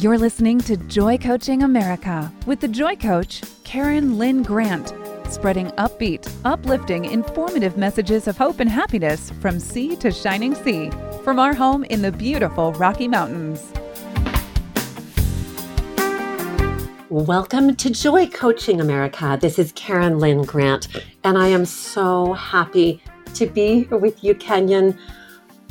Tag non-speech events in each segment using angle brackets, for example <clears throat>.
You're listening to Joy Coaching America with the Joy Coach, Karen Lynn Grant, spreading upbeat, uplifting, informative messages of hope and happiness from sea to shining sea from our home in the beautiful Rocky Mountains. Welcome to Joy Coaching America. This is Karen Lynn Grant, and I am so happy to be here with you, Kenyon.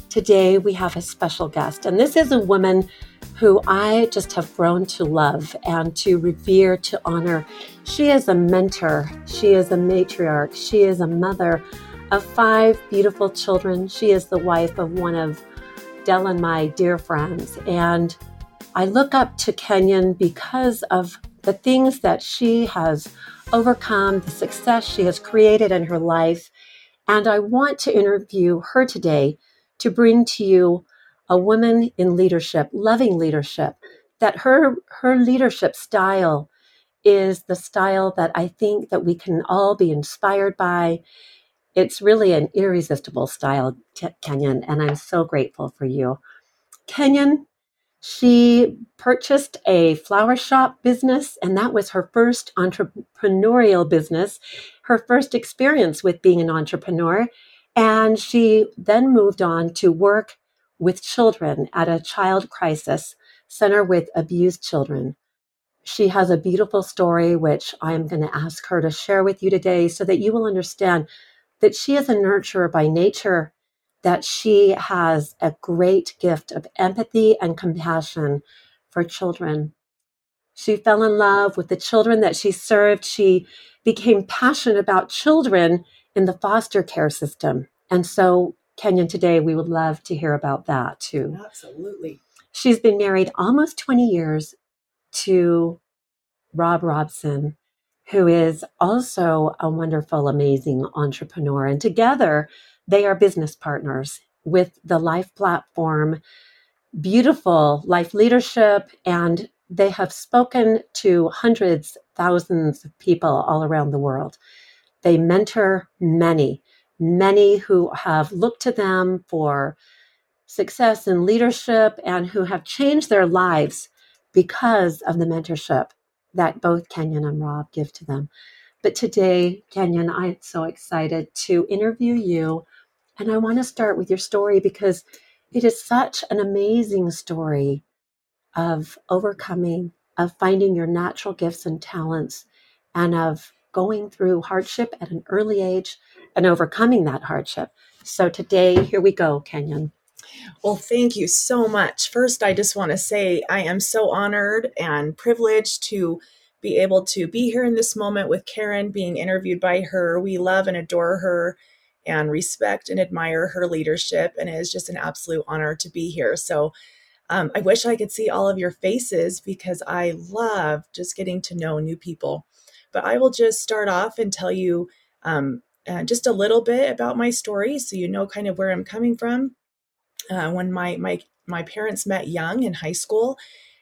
Today we have a special guest, and this is a woman who I just have grown to love and to revere, to honor. She is a mentor, she is a matriarch, she is a mother of five beautiful children. She is the wife of one of Dell and my dear friends. And I look up to Kenyon because of the things that she has overcome, the success she has created in her life. And I want to interview her today to bring to you a woman in leadership, loving leadership, that her her leadership style is the style that I think that we can all be inspired by. It's really an irresistible style, Kenyon, and I'm so grateful for you. Kenyon, she purchased a flower shop business, and that was her first entrepreneurial business, her first experience with being an entrepreneur. And she then moved on to work with children at a child crisis center with abused children. She has a beautiful story, which I'm going to ask her to share with you today so that you will understand that she is a nurturer by nature, that she has a great gift of empathy and compassion for children. She fell in love with the children that she served. She became passionate about children in the foster care system. And so Kenyon today, we would love to hear about that too. Absolutely. She's been married almost 20 years to Rob Robson, who is also a wonderful, amazing entrepreneur. And together, they are business partners with the Life platform, beautiful life leadership, and they have spoken to hundreds, thousands of people all around the world. They mentor many many who have looked to them for success and leadership and who have changed their lives because of the mentorship that both Kenyon and Rob give to them. But today, Kenyon, I'm so excited to interview you. And I want to start with your story because it is such an amazing story of overcoming, of finding your natural gifts and talents, and of going through hardship at an early age and overcoming that hardship. So today, here we go, Kenyon. Well, thank you so much. First, I just want to say I am so honored and privileged to be able to be here in this moment with Karen, being interviewed by her. We love and adore her and respect and admire her leadership, and it is just an absolute honor to be here. So, um, I wish I could see all of your faces because I love just getting to know new people. But I will just start off and tell you um, uh, just a little bit about my story so you know kind of where I'm coming from. Uh, when my, my, my parents met young in high school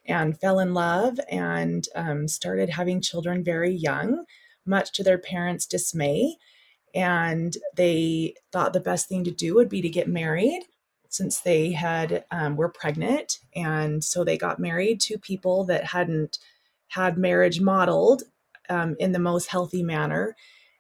and fell in love and um, started having children very young, much to their parents' dismay. And they thought the best thing to do would be to get married since they had um, were pregnant and so they got married to people that hadn't had marriage modeled um, in the most healthy manner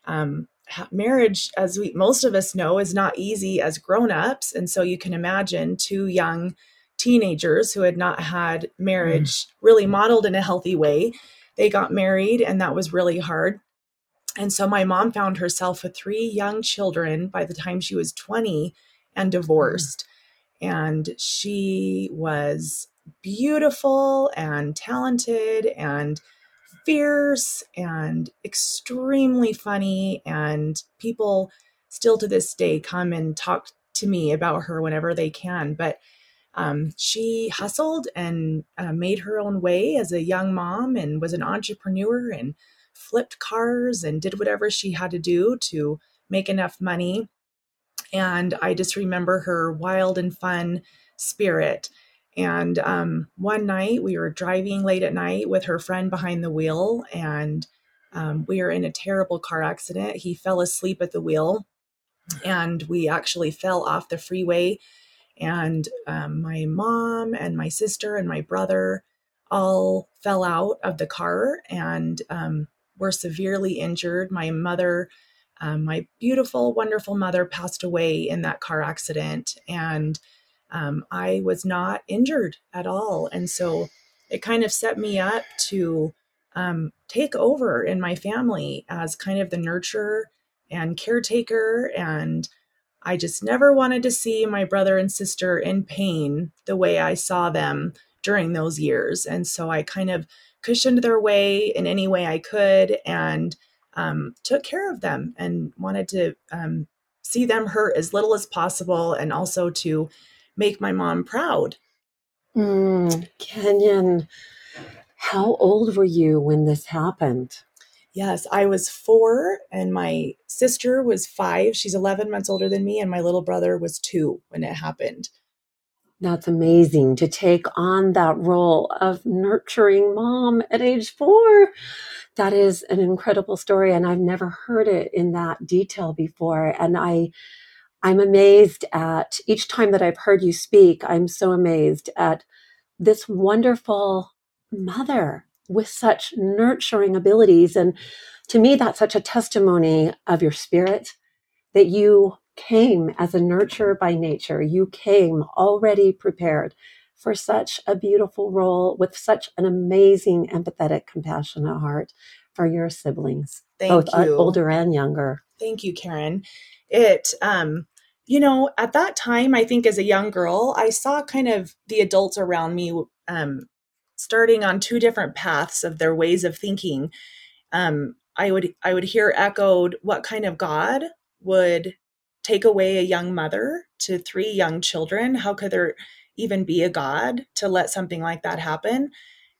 um, marriage as we most of us know is not easy as grown-ups and so you can imagine two young teenagers who had not had marriage mm. really modeled in a healthy way they got married and that was really hard and so my mom found herself with three young children by the time she was 20 and divorced mm. and she was beautiful and talented and fierce and extremely funny and people still to this day come and talk to me about her whenever they can. But um, she hustled and uh, made her own way as a young mom and was an entrepreneur and flipped cars and did whatever she had to do to make enough money. And i just remember her wild and fun spirit and um, one night we were driving late at night with her friend behind the wheel, and um, we were in a terrible car accident. He fell asleep at the wheel, and we actually fell off the freeway. And um, my mom and my sister and my brother all fell out of the car and um, were severely injured. My mother, um, my beautiful, wonderful mother, passed away in that car accident, and um, I was not injured at all. And so it kind of set me up to um, take over in my family as kind of the nurturer and caretaker. And I just never wanted to see my brother and sister in pain the way I saw them during those years. And so I kind of cushioned their way in any way I could and um, took care of them and wanted to um, see them hurt as little as possible and also to make my mom proud. Mm, Kenyon, how old were you when this happened? Yes, I was four, and my sister was five. She's 11 months older than me, and my little brother was two when it happened. That's amazing to take on that role of nurturing mom at age four. That is an incredible story, and I've never heard it in that detail before. And I, I'm amazed at each time that I've heard you speak. I'm so amazed at this wonderful mother with such nurturing abilities, and to me, that's such a testimony of your spirit that you came as a nurturer by nature. You came already prepared for such a beautiful role with such an amazing, empathetic, compassionate heart for your siblings, Thank both uh, you. older and younger. Thank you, Karen. It, um, you know, at that time, I think as a young girl, I saw kind of the adults around me um, starting on two different paths of their ways of thinking. Um, I would I would hear echoed what kind of God would take away a young mother to three young children. How could there even be a God to let something like that happen?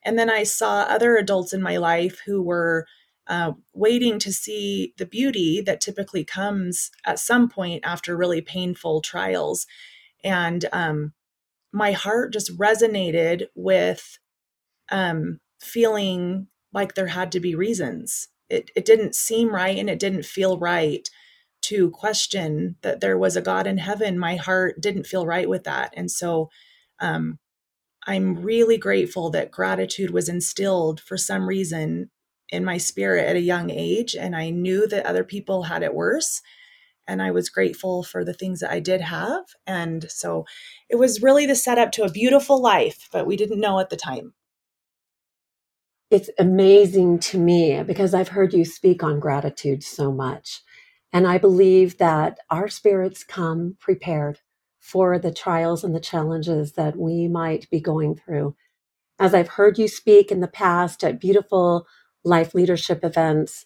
And then I saw other adults in my life who were uh, waiting to see the beauty that typically comes at some point after really painful trials. And um, my heart just resonated with um, feeling like there had to be reasons. It, it didn't seem right and it didn't feel right to question that there was a God in heaven, my heart didn't feel right with that. And so um, I'm really grateful that gratitude was instilled for some reason in my spirit at a young age. And I knew that other people had it worse. And I was grateful for the things that I did have. And so it was really the setup to a beautiful life, but we didn't know at the time. It's amazing to me because I've heard you speak on gratitude so much. And I believe that our spirits come prepared for the trials and the challenges that we might be going through. As I've heard you speak in the past at beautiful life leadership events,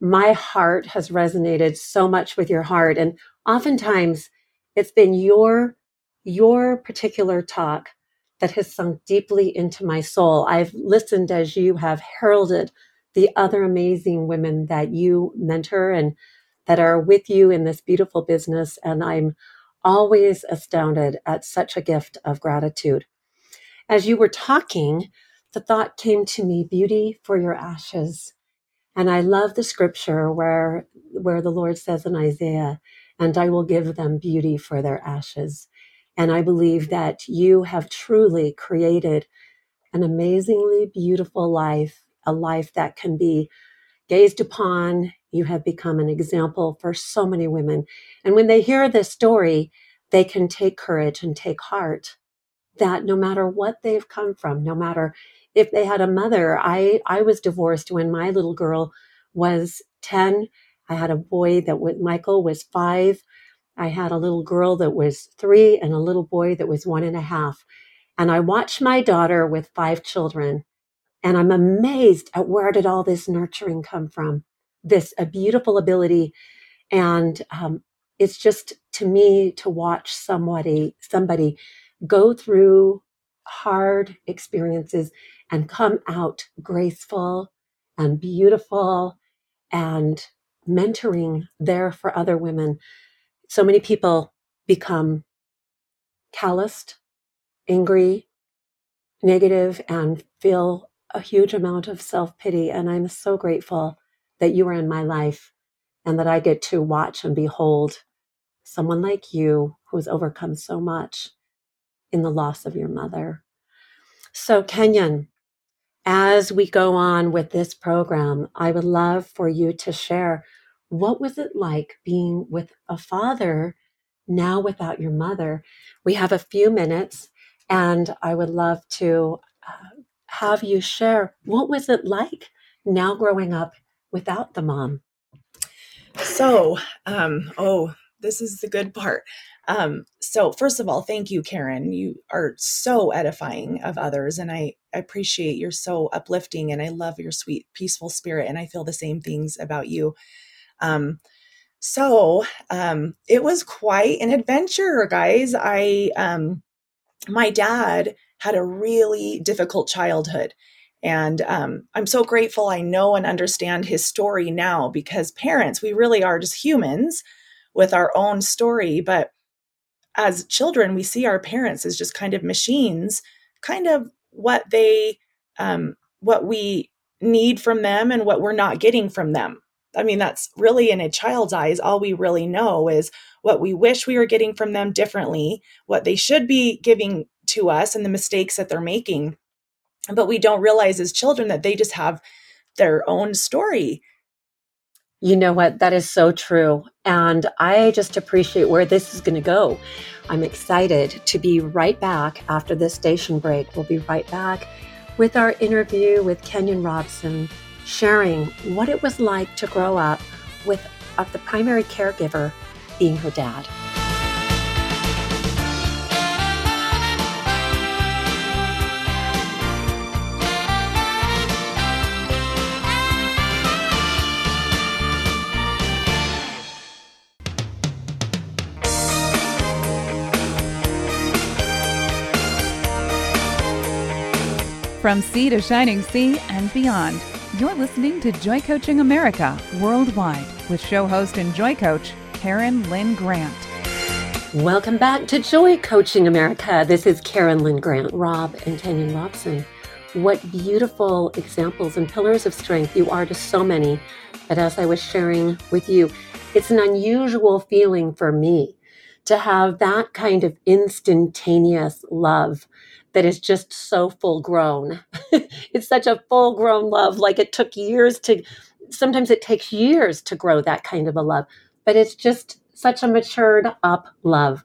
my heart has resonated so much with your heart. And oftentimes it's been your, your particular talk that has sunk deeply into my soul. I've listened as you have heralded the other amazing women that you mentor and that are with you in this beautiful business. And I'm always astounded at such a gift of gratitude. As you were talking, the thought came to me beauty for your ashes. And I love the scripture where, where the Lord says in Isaiah, and I will give them beauty for their ashes. And I believe that you have truly created an amazingly beautiful life, a life that can be gazed upon you have become an example for so many women. And when they hear this story, they can take courage and take heart that no matter what they've come from, no matter if they had a mother, I, I was divorced when my little girl was 10. I had a boy that was, Michael was five. I had a little girl that was three and a little boy that was one and a half. And I watched my daughter with five children and I'm amazed at where did all this nurturing come from? this a beautiful ability and um, it's just to me to watch somebody somebody go through hard experiences and come out graceful and beautiful and mentoring there for other women. So many people become calloused angry negative and feel a huge amount of self-pity. And i'm so grateful that you are in my life and that I get to watch and behold someone like you who has overcome so much in the loss of your mother. So, Kenyon, As we go on with this program, I would love for you to share what was it like being with a father now without your mother? We have a few minutes, and I would love to uh, have you share what was it like now growing up without the mom? So, um, oh, this is the good part. Um, so first of all, thank you, Karen. You are so edifying of others, and I, appreciate you're so uplifting, and I love your sweet, peaceful spirit, and I feel the same things about you. Um, so um, it was quite an adventure, guys. I um, my dad had a really difficult childhood. And um, I'm so grateful I know and understand his story now because parents, we really are just humans with our own story. But as children, we see our parents as just kind of machines, kind of what they, um, what we need from them and what we're not getting from them. I mean, that's really in a child's eyes, all we really know is what we wish we were getting from them differently, what they should be giving to us, and the mistakes that they're making. But we don't realize as children that they just have their own story you know what? That is so true. And I just appreciate where this is going to go. I'm excited to be right back after this station break. We'll be right back with our interview with Kenyon Robson, sharing what it was like to grow up with uh, the primary caregiver being her dad. From sea to shining sea and beyond, you're listening to Joy Coaching America worldwide with show host and Joy Coach, Karen Lynn Grant. Welcome back to Joy Coaching America. This is Karen Lynn Grant, Rob and Kenyon Robson. What beautiful examples and pillars of strength you are to so many. But as I was sharing with you, it's an unusual feeling for me to have that kind of instantaneous love that is just so full grown. <laughs> it's such a full grown love. Like it took years to, sometimes it takes years to grow that kind of a love, but it's just such a matured up love.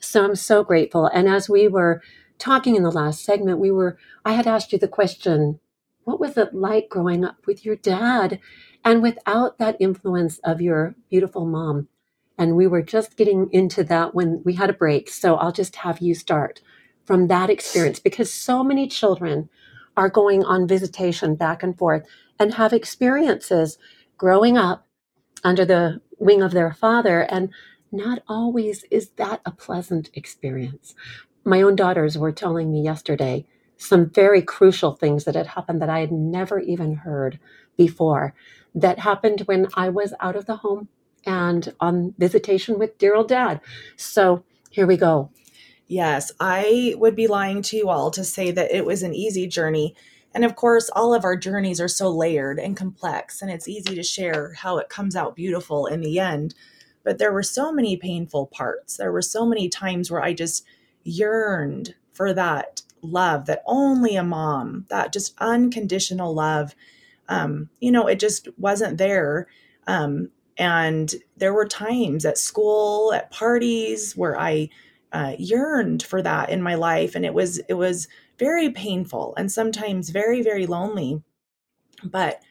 So I'm so grateful. And as we were talking in the last segment, we were, I had asked you the question, what was it like growing up with your dad and without that influence of your beautiful mom? And we were just getting into that when we had a break. So I'll just have you start from that experience because so many children are going on visitation back and forth and have experiences growing up under the wing of their father and not always is that a pleasant experience. My own daughters were telling me yesterday some very crucial things that had happened that i had never even heard before that happened when i was out of the home and on visitation with dear old dad. So here we go Yes, I would be lying to you all to say that it was an easy journey. And of course, all of our journeys are so layered and complex, and it's easy to share how it comes out beautiful in the end. But there were so many painful parts. There were so many times where I just yearned for that love that only a mom, that just unconditional love, um, you know, it just wasn't there. Um, and there were times at school, at parties where I uh, yearned for that in my life and it was it was very painful and sometimes very very lonely. But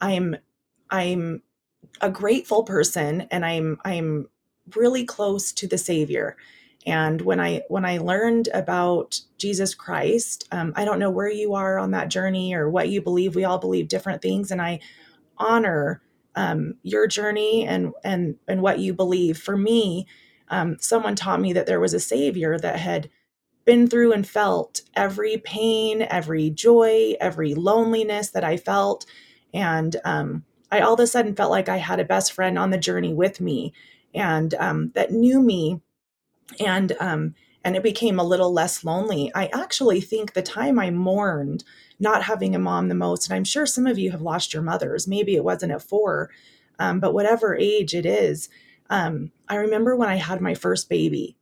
i'm i'm a grateful person and i'm i'm really close to the savior. And when i when i learned about jesus christ um, i don't know where you are on that journey or what you believe. We all believe different things and i honor um, your journey and and and what you believe. For me um, someone taught me that there was a savior that had been through and felt every pain, every joy, every loneliness that I felt. And um, I all of a sudden felt like I had a best friend on the journey with me and um, that knew me. And um, and it became a little less lonely. I actually think the time I mourned not having a mom the most, and I'm sure some of you have lost your mothers. Maybe it wasn't at four, um, but whatever age it is, um, I remember when I had my first baby,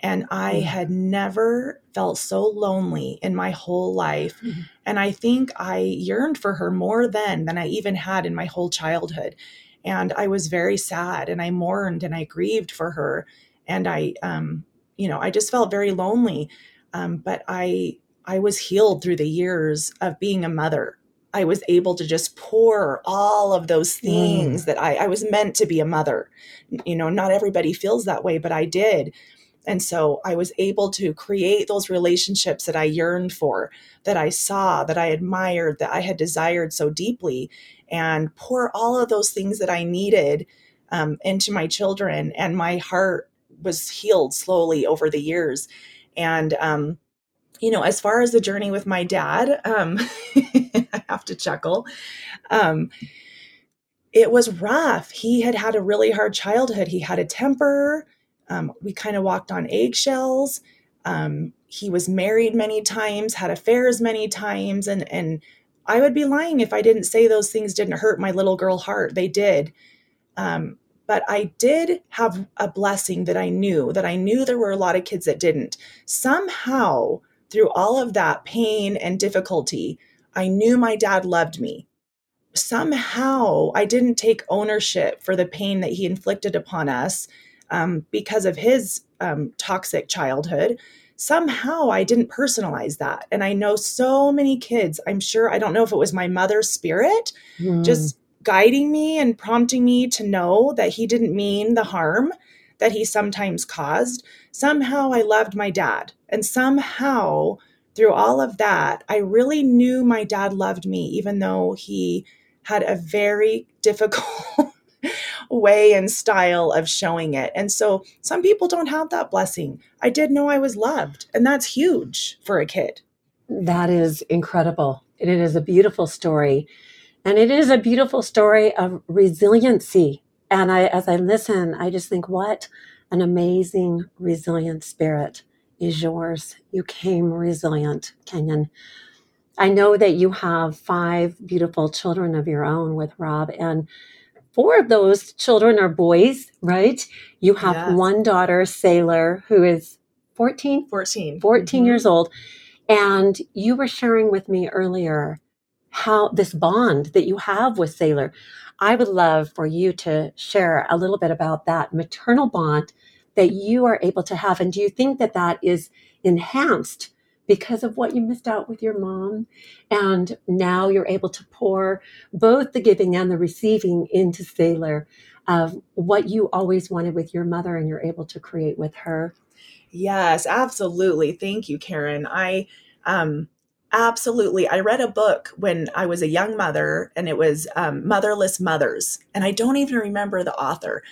And I mm-hmm. had never felt so lonely in my whole life. Mm-hmm. And I think I yearned for her more then than I even had in my whole childhood. And I was very sad and I mourned and I grieved for her. And I, um, you know, I just felt very lonely. Um, but I, I was healed through the years of being a mother. I was able to just pour all of those mm. things mm. that I, I was meant to be a mother. You know, not everybody feels that way, but I did. And so I was able to create those relationships that I yearned for, that I saw, that I admired, that I had desired so deeply, and pour all of those things that I needed um, into my children. And my heart was healed slowly over the years. And, um, you know, as far as the journey with my dad, um, <laughs> I have to chuckle. Um, it was rough. He had had a really hard childhood. He had a temper. Um, we kind of walked on eggshells. Um, he was married many times, had affairs many times, and and I would be lying if I didn't say those things didn't hurt my little girl heart. They did. Um, but I did have a blessing that I knew that I knew there were a lot of kids that didn't. Somehow, through all of that pain and difficulty, I knew my dad loved me. Somehow, I didn't take ownership for the pain that he inflicted upon us um, because of his um, toxic childhood. Somehow, I didn't personalize that. And I know so many kids, I'm sure, I don't know if it was my mother's spirit, mm. just guiding me and prompting me to know that he didn't mean the harm that he sometimes caused. Somehow I loved my dad. And somehow through all of that, I really knew my dad loved me, even though he had a very <laughs> difficult way and style of showing it. And so some people don't have that blessing. I did know I was loved, and that's huge for a kid. That is incredible. It is a beautiful story. And it is a beautiful story of resiliency. And I, as I listen, I just think, what an amazing, resilient spirit is yours. You came resilient, Kenyon. I know that you have five beautiful children of your own with Rob, and four of those children are boys, right? You have yes. one daughter, Sailor, who is 14? 14. 14 mm-hmm. years old. And you were sharing with me earlier how this bond that you have with Sailor. I would love for you to share a little bit about that maternal bond that you are able to have. And do you think that that is enhanced because of what you missed out with your mom? And now you're able to pour both the giving and the receiving into Sailor of what you always wanted with your mother and you're able to create with her. Yes, absolutely. Thank you, Karen. I, um, Absolutely. I read a book when I was a young mother, and it was um, Motherless Mothers. And I don't even remember the author,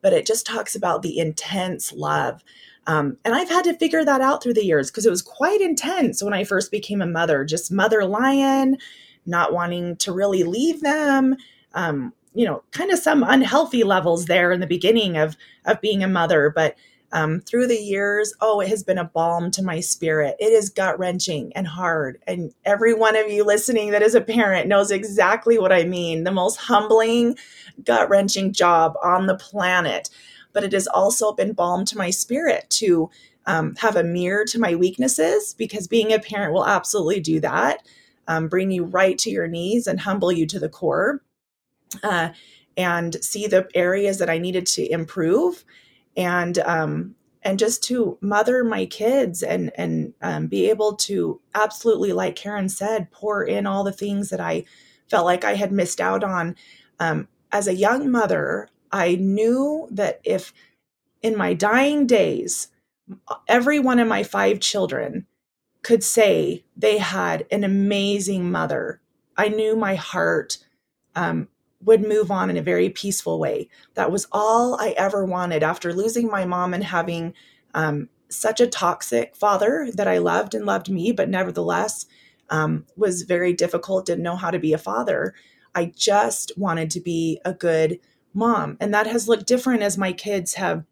but it just talks about the intense love. Um, and I've had to figure that out through the years because it was quite intense when I first became a mother, just mother lion, not wanting to really leave them. Um, you know, kind of some unhealthy levels there in the beginning of of being a mother, but um, through the years, oh, it has been a balm to my spirit. It is gut wrenching and hard. And every one of you listening that is a parent knows exactly what I mean the most humbling, gut wrenching job on the planet. But it has also been balm to my spirit to um, have a mirror to my weaknesses because being a parent will absolutely do that, um, bring you right to your knees and humble you to the core. Uh, and see the areas that I needed to improve and um, and just to mother my kids and and um, be able to absolutely like karen said pour in all the things that i felt like i had missed out on. Um, as a young mother i knew that if in my dying days every one of my five children could say they had an amazing mother. I knew my heart um, would move on in a very peaceful way. That was all I ever wanted after losing my mom and having um, such a toxic father that I loved and loved me, but nevertheless um, was very difficult, didn't know how to be a father. I just wanted to be a good mom. And that has looked different as my kids have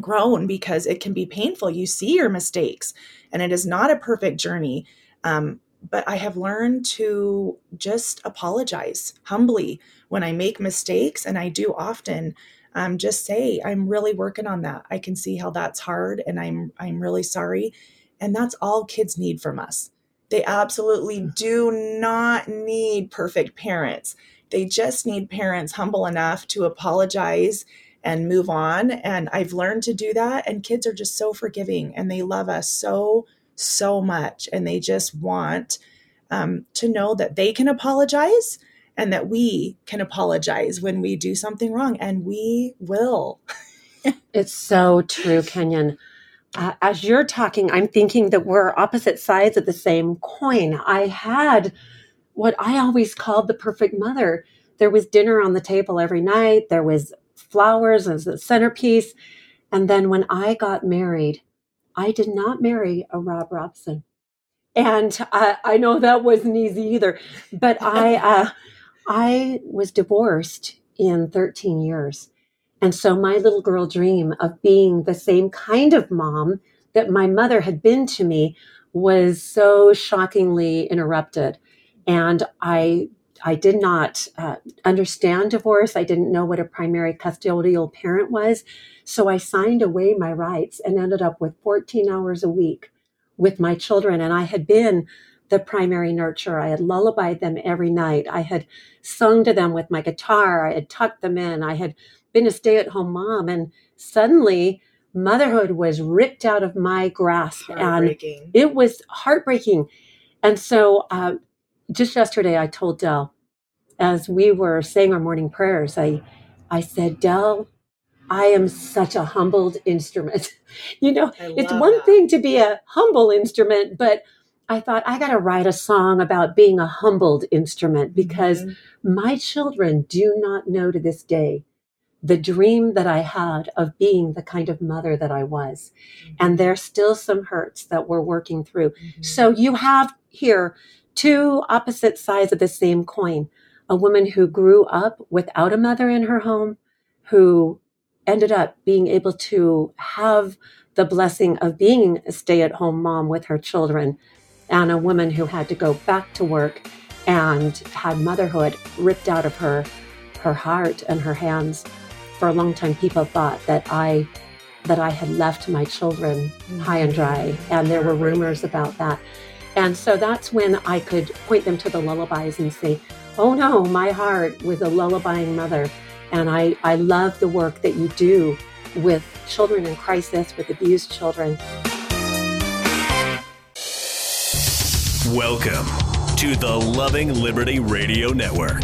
grown because it can be painful. You see your mistakes, and it is not a perfect journey. Um, but I have learned to just apologize humbly when I make mistakes, and I do often. um, just say i'm really working on that i can see how that's hard and i'm i'm really sorry and that's all kids need from us they absolutely mm. do not need perfect parents they just need parents humble enough to apologize and move on and i've learned to do that and kids are just so forgiving and they love us so so much and they just want um, to know that they can apologize and that we can apologize when we do something wrong, and we will. <laughs> it's so true, Kenyon. Uh, as you're talking, I'm thinking that we're opposite sides of the same coin. I had what I always called the perfect mother. There was dinner on the table every night, there was flowers as the centerpiece. And then when I got married, I did not marry a Rob Robson. And I, I know that wasn't easy either, but I, <laughs> uh, I was divorced in 13 years. And so my little girl dream of being the same kind of mom that my mother had been to me was so shockingly interrupted. And I I did not uh, understand divorce. I didn't know what a primary custodial parent was. So I signed away my rights and ended up with 14 hours a week with my children. And I had been the primary nurturer. I had lullabied them every night. I had sung to them with my guitar. I had tucked them in. I had been a stay at home mom. And suddenly, motherhood was ripped out of my grasp. And it was heartbreaking. And so, uh, just yesterday, I told Dell, as we were saying our morning prayers, I, I said, Dell, I am such a humbled instrument. <laughs> you know, it's one that. thing to be a humble instrument, but I thought I got to write a song about being a humbled instrument because mm-hmm. my children do not know to this day the dream that I had of being the kind of mother that I was. Mm-hmm. And there's still some hurts that we're working through. Mm-hmm. So you have here two opposite sides of the same coin. A woman who grew up without a mother in her home, who ended up being able to have the blessing of being a stay at home mom with her children and a woman who had to go back to work and had motherhood ripped out of her her heart and her hands. For a long time people thought that i that i had left my children high and dry and there were rumors about that and so that's when i could point them to the lullabies and say oh no my heart was a lullabying mother and i i love the work that you do with children in crisis with abused children Welcome to the Loving Liberty Radio Network.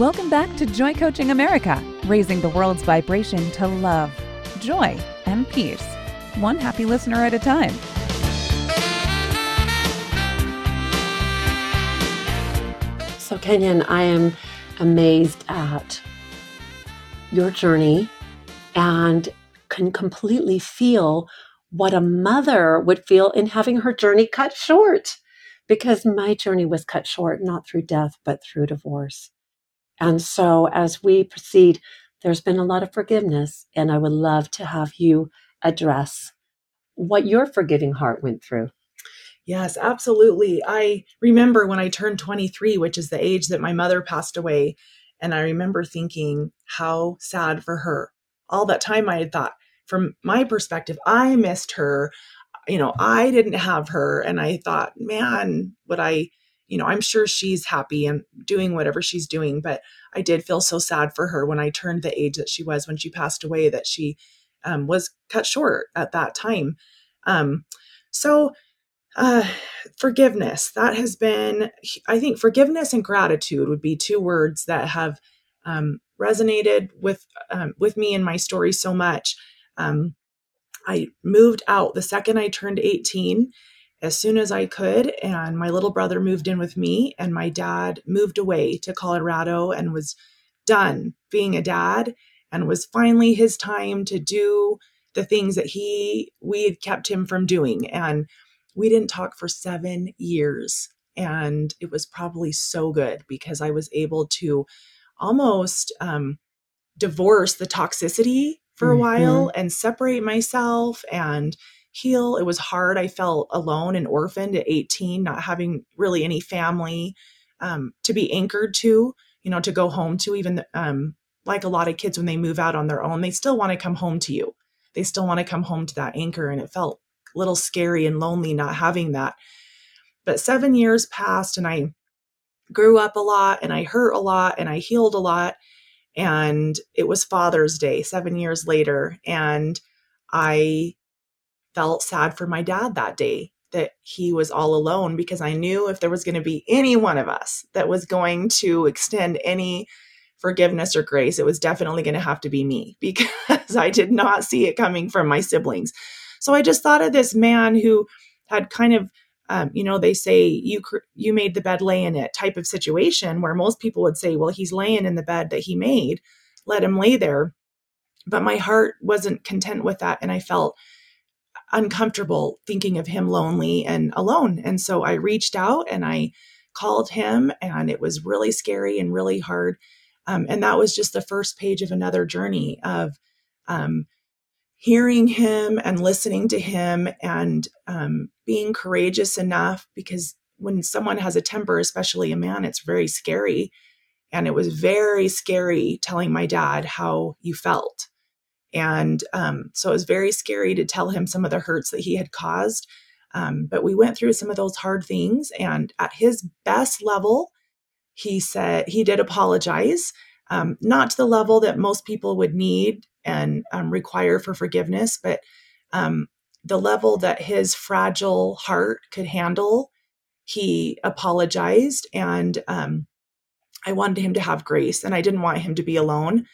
Welcome back to Joy Coaching America, raising the world's vibration to love, joy, and peace, one happy listener at a time. So, Kenyon, I am amazed at your journey and can completely feel what a mother would feel in having her journey cut short because my journey was cut short not through death but through divorce. And so as we proceed, there's been a lot of forgiveness, and I would love to have you address what your forgiving heart went through. Yes, absolutely. I remember when I turned 23, which is the age that my mother passed away, and I remember thinking how sad for her. All that time I had thought, from my perspective, I missed her. You know, I didn't have her. And I thought, man, would I, you know, I'm sure she's happy and doing whatever she's doing. But I did feel so sad for her when I turned the age that she was when she passed away, that she um, was cut short at that time. Um, so, uh, forgiveness. That has been, I think, forgiveness and gratitude would be two words that have um, resonated with um, with me in my story so much. Um, I moved out the second I turned 18 as soon as I could, and my little brother moved in with me, and my dad moved away to Colorado and was done being a dad and was finally his time to do the things that he we had kept him from doing and we didn't talk for seven years. And it was probably so good because I was able to almost um, divorce the toxicity for mm-hmm. a while and separate myself and heal. It was hard. I felt alone and orphaned at 18, not having really any family um, to be anchored to, you know, to go home to. Even um, like a lot of kids, when they move out on their own, they still want to come home to you. They still want to come home to that anchor. And it felt a little scary and lonely not having that. But seven years passed and I grew up a lot and I hurt a lot and I healed a lot. And it was Father's Day seven years later. And I felt sad for my dad that day that he was all alone because I knew if there was going to be any one of us that was going to extend any forgiveness or grace, it was definitely going to have to be me <laughs> because I did not see it coming from my siblings. So I just thought of this man who had kind of, um, you know, they say you you made the bed, lay in it type of situation where most people would say, well, he's laying in the bed that he made, let him lay there. But my heart wasn't content with that, and I felt uncomfortable thinking of him lonely and alone. And so I reached out and I called him, and it was really scary and really hard. Um, and that was just the first page of another journey of um, hearing him and listening to him and um, being courageous enough because when someone has a temper, especially a man, it's very scary. And it was very scary telling my dad how you felt and um, so it was very scary to tell him some of the hurts that he had caused. Um, but we went through some of those hard things. And at his best level, he said he did apologize, um, not to the level that most people would need and um, require for forgiveness, but um, the level that his fragile heart could handle. He apologized, and um, I wanted him to have grace, and I didn't want him to be alone.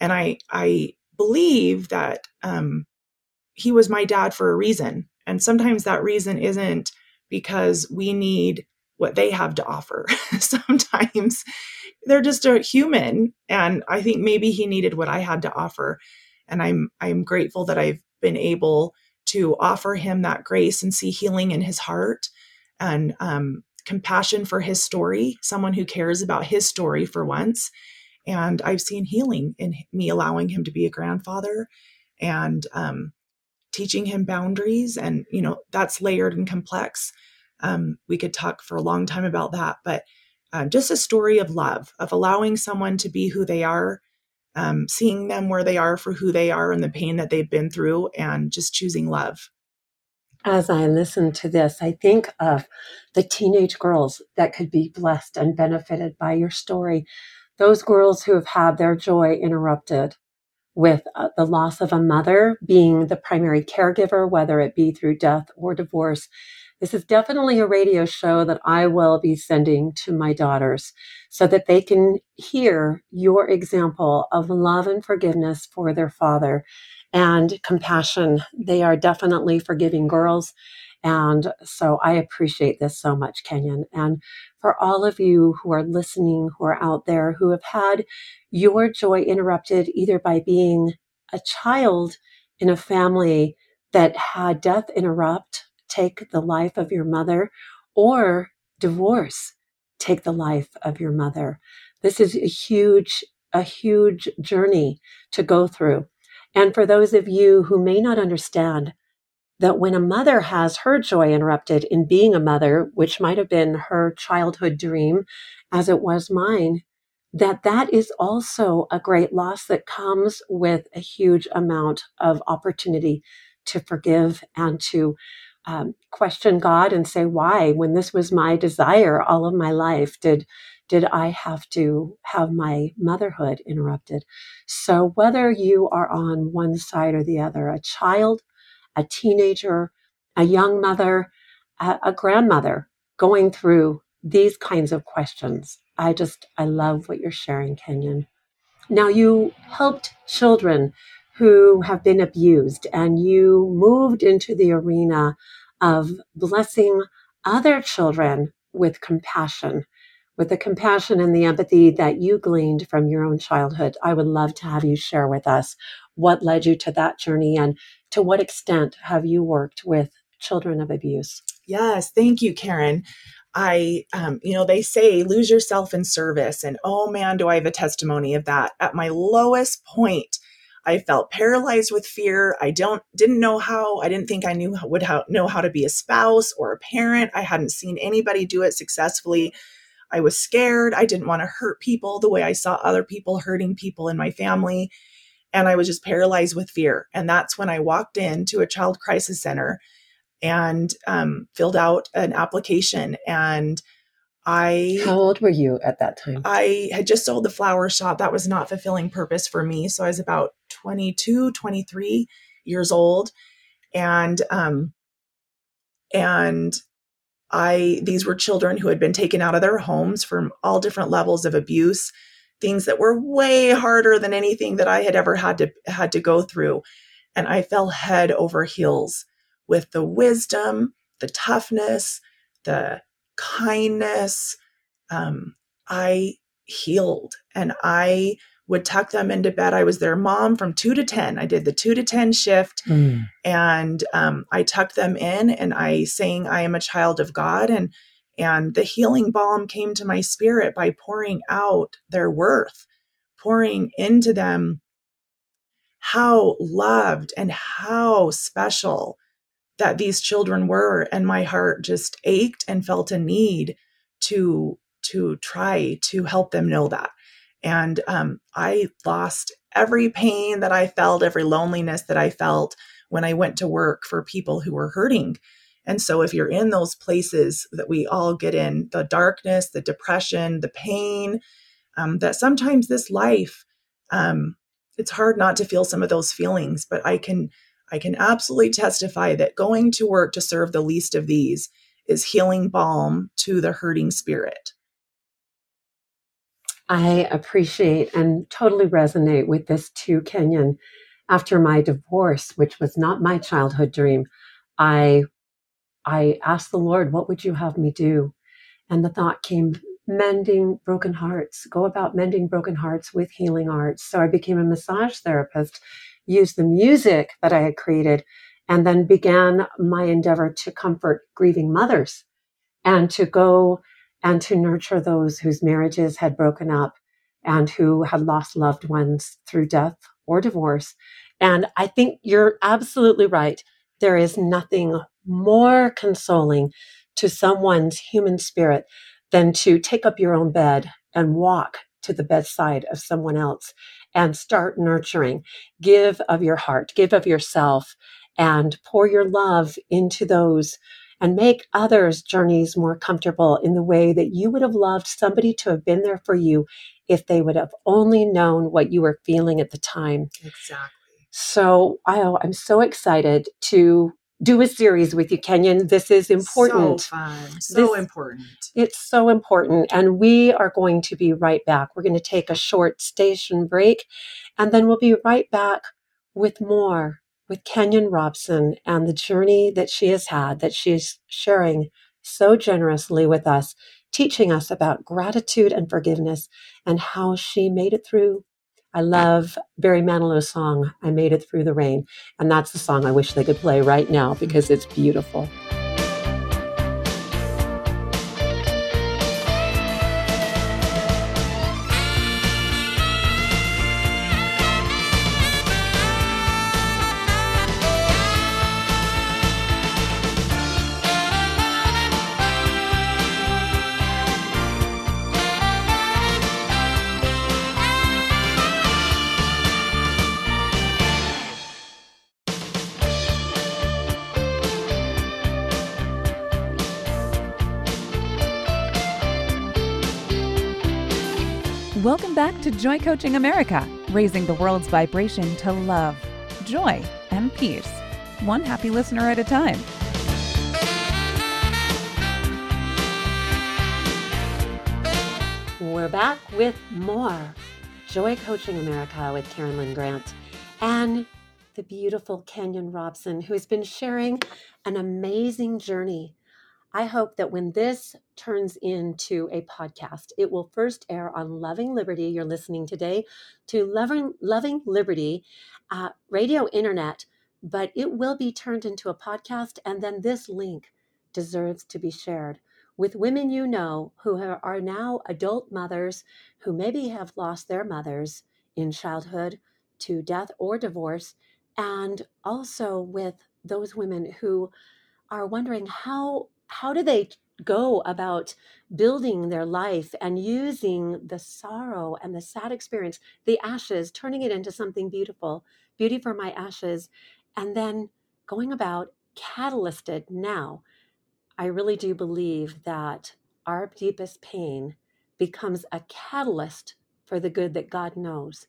And I, I believe that um, he was my dad for a reason. And sometimes that reason isn't because we need what they have to offer. <laughs> sometimes they're just a human. And I think maybe he needed what I had to offer. And I'm I'm grateful that I've been able to offer him that grace and see healing in his heart and um, compassion for his story, someone who cares about his story for once and I've seen healing in me allowing him to be a grandfather and um, teaching him boundaries. And, you know, that's layered and complex. Um, we could talk for a long time about that, but uh, just a story of love, of allowing someone to be who they are, um, seeing them where they are for who they are and the pain that they've been through, and just choosing love. As I listen to this, I think of the teenage girls that could be blessed and benefited by your story those girls who have had their joy interrupted with uh, the loss of a mother being the primary caregiver, whether it be through death or divorce. This is definitely a radio show that I will be sending to my daughters so that they can hear your example of love and forgiveness for their father and compassion. They are definitely forgiving girls. And so I appreciate this so much, Kenyon. And for all of you who are listening, who are out there, who have had your joy interrupted either by being a child in a family that had death interrupt, take the life of your mother, or divorce, take the life of your mother. This is a huge, a huge journey to go through. And for those of you who may not understand, that when a mother has her joy interrupted in being a mother, which might have been her childhood dream, as it was mine, that that is also a great loss that comes with a huge amount of opportunity to forgive and to um, question God and say, why, when this was my desire all of my life, did did I have to have my motherhood interrupted? So whether you are on one side or the other, a child a teenager, a young mother, a, a grandmother going through these kinds of questions. I just, I love what you're sharing, Kenyon. Now, you helped children who have been abused and you moved into the arena of blessing other children with compassion, with the compassion and the empathy that you gleaned from your own childhood. I would love to have you share with us what led you to that journey and to what extent have you worked with children of abuse? Yes, thank you, Karen. I, um, you know, they say lose yourself in service. And oh man, do I have a testimony of that. At my lowest point, I felt paralyzed with fear. I don't didn't know how. I didn't think I knew would how, know how to be a spouse or a parent. I hadn't seen anybody do it successfully. I was scared. I didn't want to hurt people the way I saw other people hurting people in my family. And I was just paralyzed with fear. And that's when I walked into a child crisis center and um, filled out an application. And I. How old were you at that time? I had just sold the flower shop. That was not fulfilling purpose for me. So I was about 22, 23 years old. And, um, and I, these were children who had been taken out of their homes from all different levels of abuse, things that were way harder than anything that I had ever had to, had to go through. And I fell head over heels with the wisdom, the toughness, the kindness. Um, I healed and I would tuck them into bed. I was their mom from two to 10. I did the two to 10 shift mm. and um, I tucked them in and I sang, I am a child of God. And, and the healing balm came to my spirit by pouring out their worth, pouring into them how loved and how special that these children were. And my heart just ached and felt a need to, to try to help them know that. And um, I lost every pain that I felt, every loneliness that I felt when I went to work for people who were hurting. And so, if you're in those places that we all get in the darkness, the depression, the pain, um, that sometimes this life, um, it's hard not to feel some of those feelings. But I can, I can absolutely testify that going to work to serve the least of these is healing balm to the hurting spirit. I appreciate and totally resonate with this too, Kenyon. After my divorce, which was not my childhood dream, I I asked the Lord, what would you have me do? And the thought came, mending broken hearts, go about mending broken hearts with healing arts. So I became a massage therapist, used the music that I had created, and then began my endeavor to comfort grieving mothers and to go and to nurture those whose marriages had broken up and who had lost loved ones through death or divorce. And I think you're absolutely right. There is nothing more consoling to someone's human spirit than to take up your own bed and walk to the bedside of someone else and start nurturing. Give of your heart, give of yourself, and pour your love into those and make others' journeys more comfortable in the way that you would have loved somebody to have been there for you if they would have only known what you were feeling at the time. Exactly. So I, I'm so excited to do a series with you, Kenyon. This is important. So fun. So this, important. It's so important. And we are going to be right back. We're going to take a short station break and then we'll be right back with more with Kenyon Robson and the journey that she has had, that she's sharing so generously with us, teaching us about gratitude and forgiveness and how she made it through. I love Barry Manilow's song, I Made It Through the Rain. And that's the song I wish they could play right now because it's beautiful. Joy Coaching America, raising the world's vibration to love, joy, and peace, one happy listener at a time. We're back with more Joy Coaching America with Karen Lynn Grant and the beautiful Kenyon Robson, who has been sharing an amazing journey I hope that when this turns into a podcast, it will first air on Loving Liberty. You're listening today to Loving, Loving Liberty uh, radio internet, but it will be turned into a podcast. And then this link deserves to be shared with women you know who are now adult mothers who maybe have lost their mothers in childhood to death or divorce, and also with those women who are wondering how how do they go about building their life and using the sorrow and the sad experience, the ashes, turning it into something beautiful, beauty for my ashes, and then going about catalysted now. I really do believe that our deepest pain becomes a catalyst for the good that God knows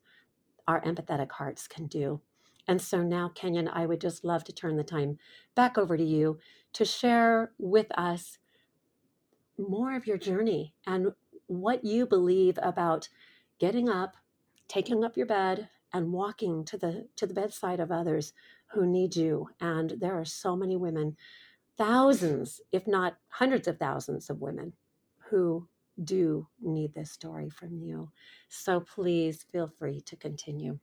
our empathetic hearts can do. And so now, Kenyon, I would just love to turn the time back over to you to share with us more of your journey and what you believe about getting up, taking up your bed, and walking to the to the bedside of others who need you. And there are so many women, thousands, if not hundreds of thousands of women who do need this story from you. So please feel free to continue.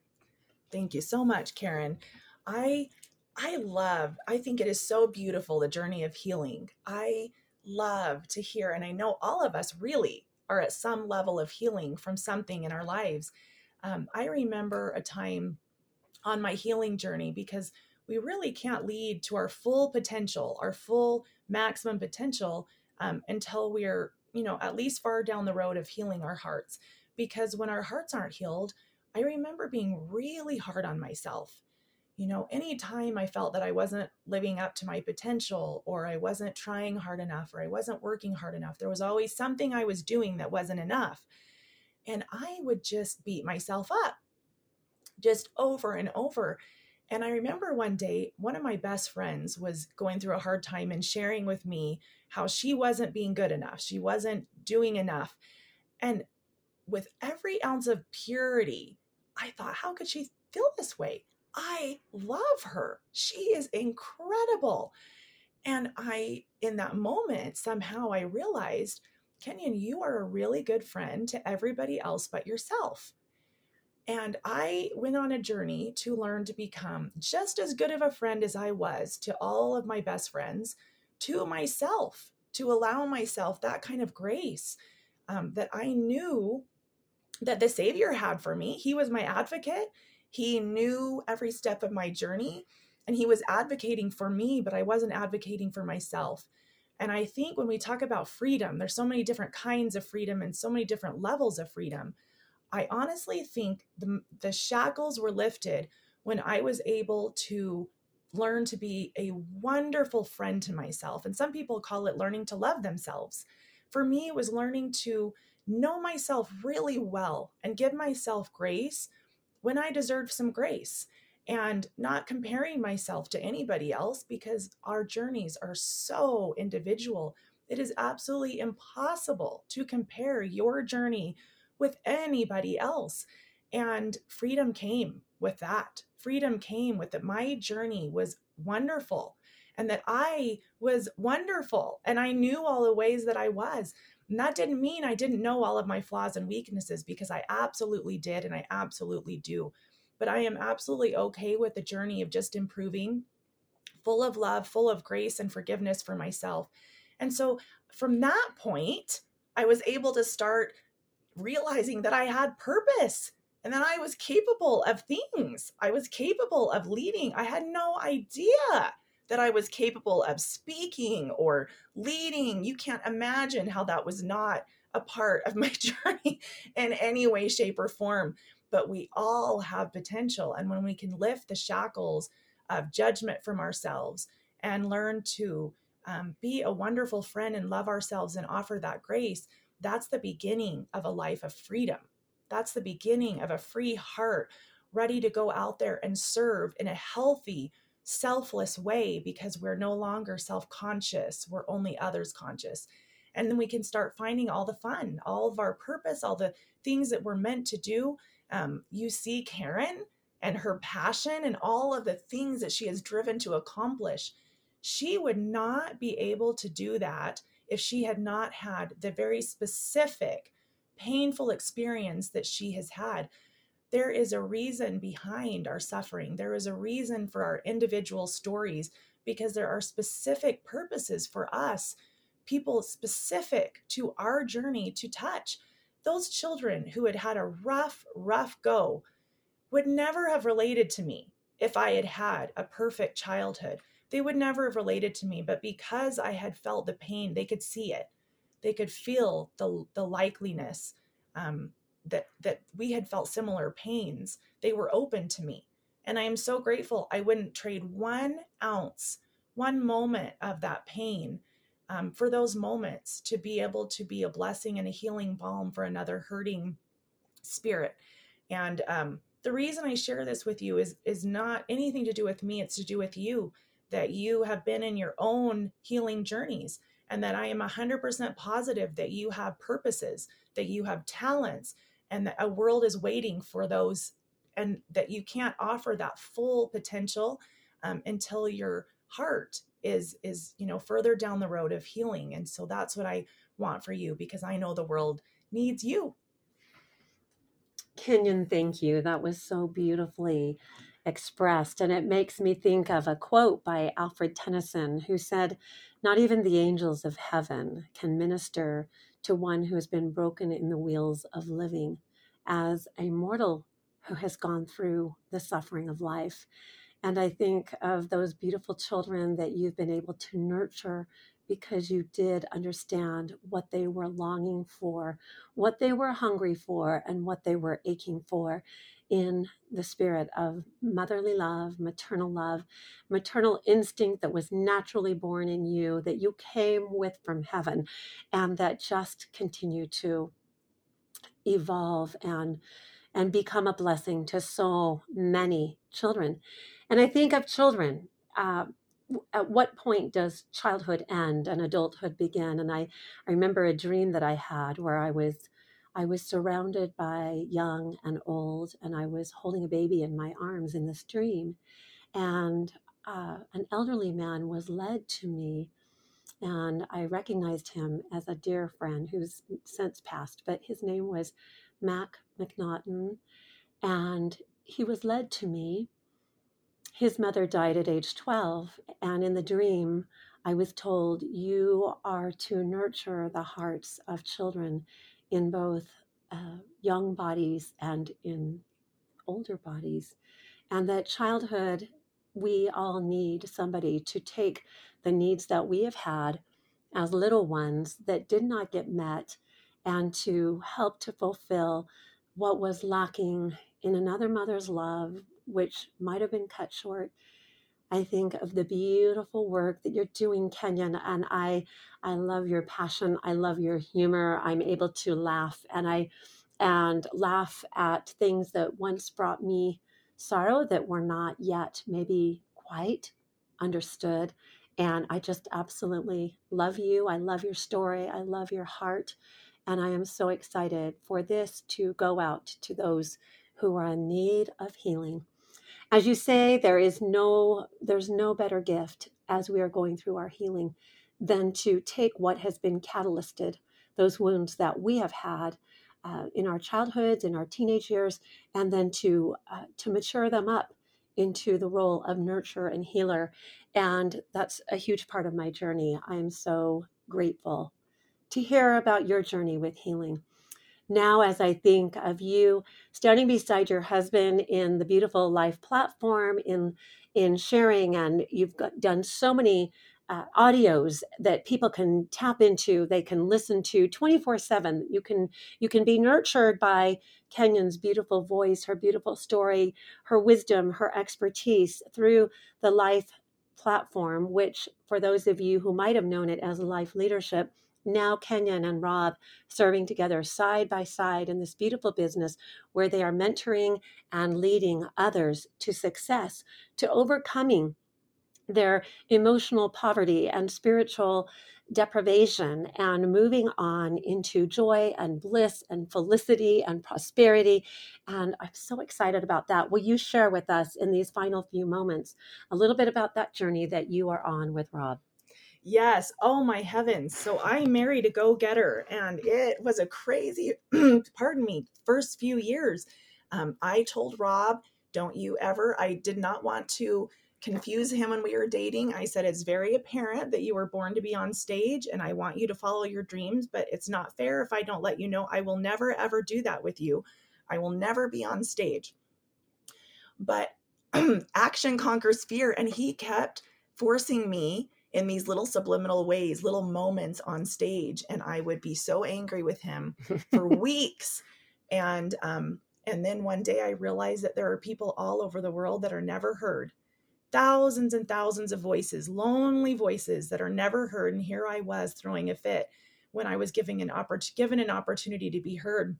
Thank you so much, Karen. I I love, I think it is so beautiful the journey of healing. I love to hear, and I know all of us really are at some level of healing from something in our lives. Um, I remember a time on my healing journey because we really can't lead to our full potential, our full maximum potential um, until we're, you know, at least far down the road of healing our hearts. Because when our hearts aren't healed, I remember being really hard on myself you know, anytime I felt that I wasn't living up to my potential or I wasn't trying hard enough or I wasn't working hard enough, there was always something I was doing that wasn't enough. And I would just beat myself up just over and over. And I remember one day, one of my best friends was going through a hard time and sharing with me how she wasn't being good enough. She wasn't doing enough. And with every ounce of purity, I thought, how could she feel this way? I love her. She is incredible. And I, in that moment, somehow I realized, Kenyon, you are a really good friend to everybody else but yourself. And I went on a journey to learn to become just as good of a friend as I was to all of my best friends, to myself, to allow myself that kind of grace um, that I knew that the Savior had for me. He was my advocate. He knew every step of my journey and he was advocating for me, but I wasn't advocating for myself. And I think when we talk about freedom, there's so many different kinds of freedom and so many different levels of freedom. I honestly think the, the shackles were lifted when I was able to learn to be a wonderful friend to myself. And some people call it learning to love themselves. For me, it was learning to know myself really well and give myself grace when I deserve some grace and not comparing myself to anybody else because our journeys are so individual. It is absolutely impossible to compare your journey with anybody else. And freedom came with that. Freedom came with that my journey was wonderful and that I was wonderful and I knew all the ways that I was. And that didn't mean I didn't know all of my flaws and weaknesses because I absolutely did and I absolutely do. But I am absolutely okay with the journey of just improving, full of love, full of grace and forgiveness for myself. And so from that point, I was able to start realizing that I had purpose and that I was capable of things. I was capable of leading. I had no idea that I was capable of speaking or leading. You can't imagine how that was not a part of my <laughs> journey in any way, shape, or form. But we all have potential. And when we can lift the shackles of judgment from ourselves and learn to um, be a wonderful friend and love ourselves and offer that grace, that's the beginning of a life of freedom. That's the beginning of a free heart ready to go out there and serve in a healthy, selfless way because we're no longer self conscious, we're only others conscious. And then we can start finding all the fun, all of our purpose, all the things that we're meant to do. Um, you see Karen and her passion and all of the things that she has driven to accomplish. She would not be able to do that if she had not had the very specific, painful experience that she has had there is a reason behind our suffering. There is a reason for our individual stories because there are specific purposes for us people specific to our journey to touch. Those children who had had a rough, rough go would never have related to me if I had had a perfect childhood. They would never have related to me, but because I had felt the pain, they could see it. They could feel the, the likeliness um, that, that we had felt similar pains. They were open to me. And I am so grateful I wouldn't trade one ounce, one moment of that pain um, for those moments to be able to be a blessing and a healing balm for another hurting spirit. And um, the reason I share this with you is is not anything to do with me. It's to do with you that you have been in your own healing journeys and that I am 100% positive that you have purposes, that you have talents, and a world is waiting for those, and that you can't offer that full potential um, until your heart is is you know further down the road of healing. And so that's what i want for you because i know the world needs you. Kenyon thank you. That was so beautifully expressed. And it makes me think of a quote by alfred tennyson who said not even the angels of heaven can minister to one who has been broken in the wheels of living as a mortal who has gone through the suffering of life. And I think of those beautiful children that you've been able to nurture because you did understand what they were longing for, what they were hungry for, and what they were aching for in the spirit of motherly love, maternal love, maternal instinct that was naturally born in you, that you came with from heaven, and that just continue to evolve and and become a blessing to so many children. And I think of children. Uh, at what point does childhood end and adulthood begin? And I, I remember a dream that I had where I was I was surrounded by young and old, and I was holding a baby in my arms in this dream. And uh, an elderly man was led to me, and I recognized him as a dear friend who's since passed, but his name was Mac McNaughton. And he was led to me his mother died at age 12, and in the dream, I was told, You are to nurture the hearts of children in both uh, young bodies and in older bodies. And that childhood, we all need somebody to take the needs that we have had as little ones that did not get met and to help to fulfill what was lacking in another mother's love which might have been cut short. I think of the beautiful work that you're doing, Kenyon, and I I love your passion. I love your humor. I'm able to laugh and I and laugh at things that once brought me sorrow that were not yet maybe quite understood. And I just absolutely love you. I love your story. I love your heart. And I am so excited for this to go out to those who are in need of healing as you say there is no there's no better gift as we are going through our healing than to take what has been catalysted those wounds that we have had uh, in our childhoods in our teenage years and then to uh, to mature them up into the role of nurturer and healer. And that's a huge part of my journey. I am so grateful to hear about your journey with healing now as I think of you standing beside your husband in the beautiful life platform in in sharing and you've got, done so many uh, audios that people can tap into they can listen to 24 7 you can you can be nurtured by kenyon's beautiful voice her beautiful story her wisdom her expertise through the life platform which for those of you who might have known it as life leadership now Kenyon and Rob serving together side by side in this beautiful business where they are mentoring and leading others to success, to overcoming their emotional poverty and spiritual deprivation and moving on into joy and bliss and felicity and prosperity. And I'm so excited about that. Will you share with us in these final few moments a little bit about that journey that you are on with Rob? Yes. Oh my heavens. So I married a go getter and it was a crazy, <clears throat> pardon me, first few years. Um, I told Rob, don't you ever, I did not want to confuse him when we were dating. I said, It's very apparent that you were born to be on stage and I want you to follow your dreams, but it's not fair if I don't let you know. I will never, ever do that with you. I will never be on stage. But <clears throat> action conquers fear. And he kept forcing me in these little subliminal ways, little moments on stage. And I would be so angry with him for <laughs> weeks. And, um, and then one day I realized that there are people all over the world that are never heard thousands and thousands of voices, lonely voices that are never heard. And here I was throwing a fit when I was giving an oppor- given an opportunity to be heard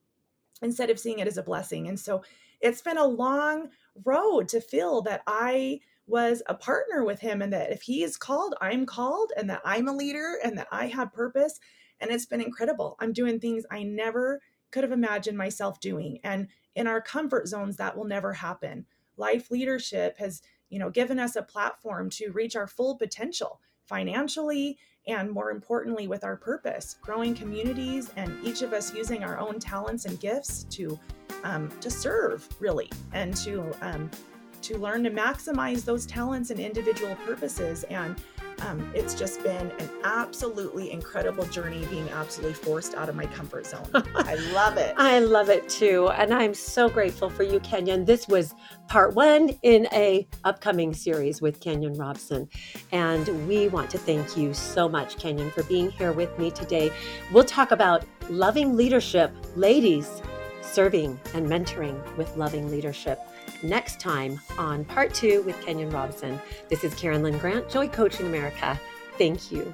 instead of seeing it as a blessing. And so it's been a long road to feel that I was a partner with him and that if he is called, I'm called and that I'm a leader and that I have purpose. And it's been incredible. I'm doing things I never could have imagined myself doing. And in our comfort zones, that will never happen. Life leadership has you know, given us a platform to reach our full potential financially and more importantly with our purpose growing communities and each of us using our own talents and gifts to um, to serve really and to um, to learn to maximize those talents and individual purposes and um, it's just been an absolutely incredible journey being absolutely forced out of my comfort zone. <laughs> I love it. I love it too. And I'm so grateful for you, Kenyon. This was part one in a upcoming series with Kenyon Robson. And we want to thank you so much, Kenyon, for being here with me today. We'll talk about loving leadership, ladies serving and mentoring with loving leadership next time on part two with Kenyon Robson. This is Karen Lynn Grant, Joy Coaching America. Thank you.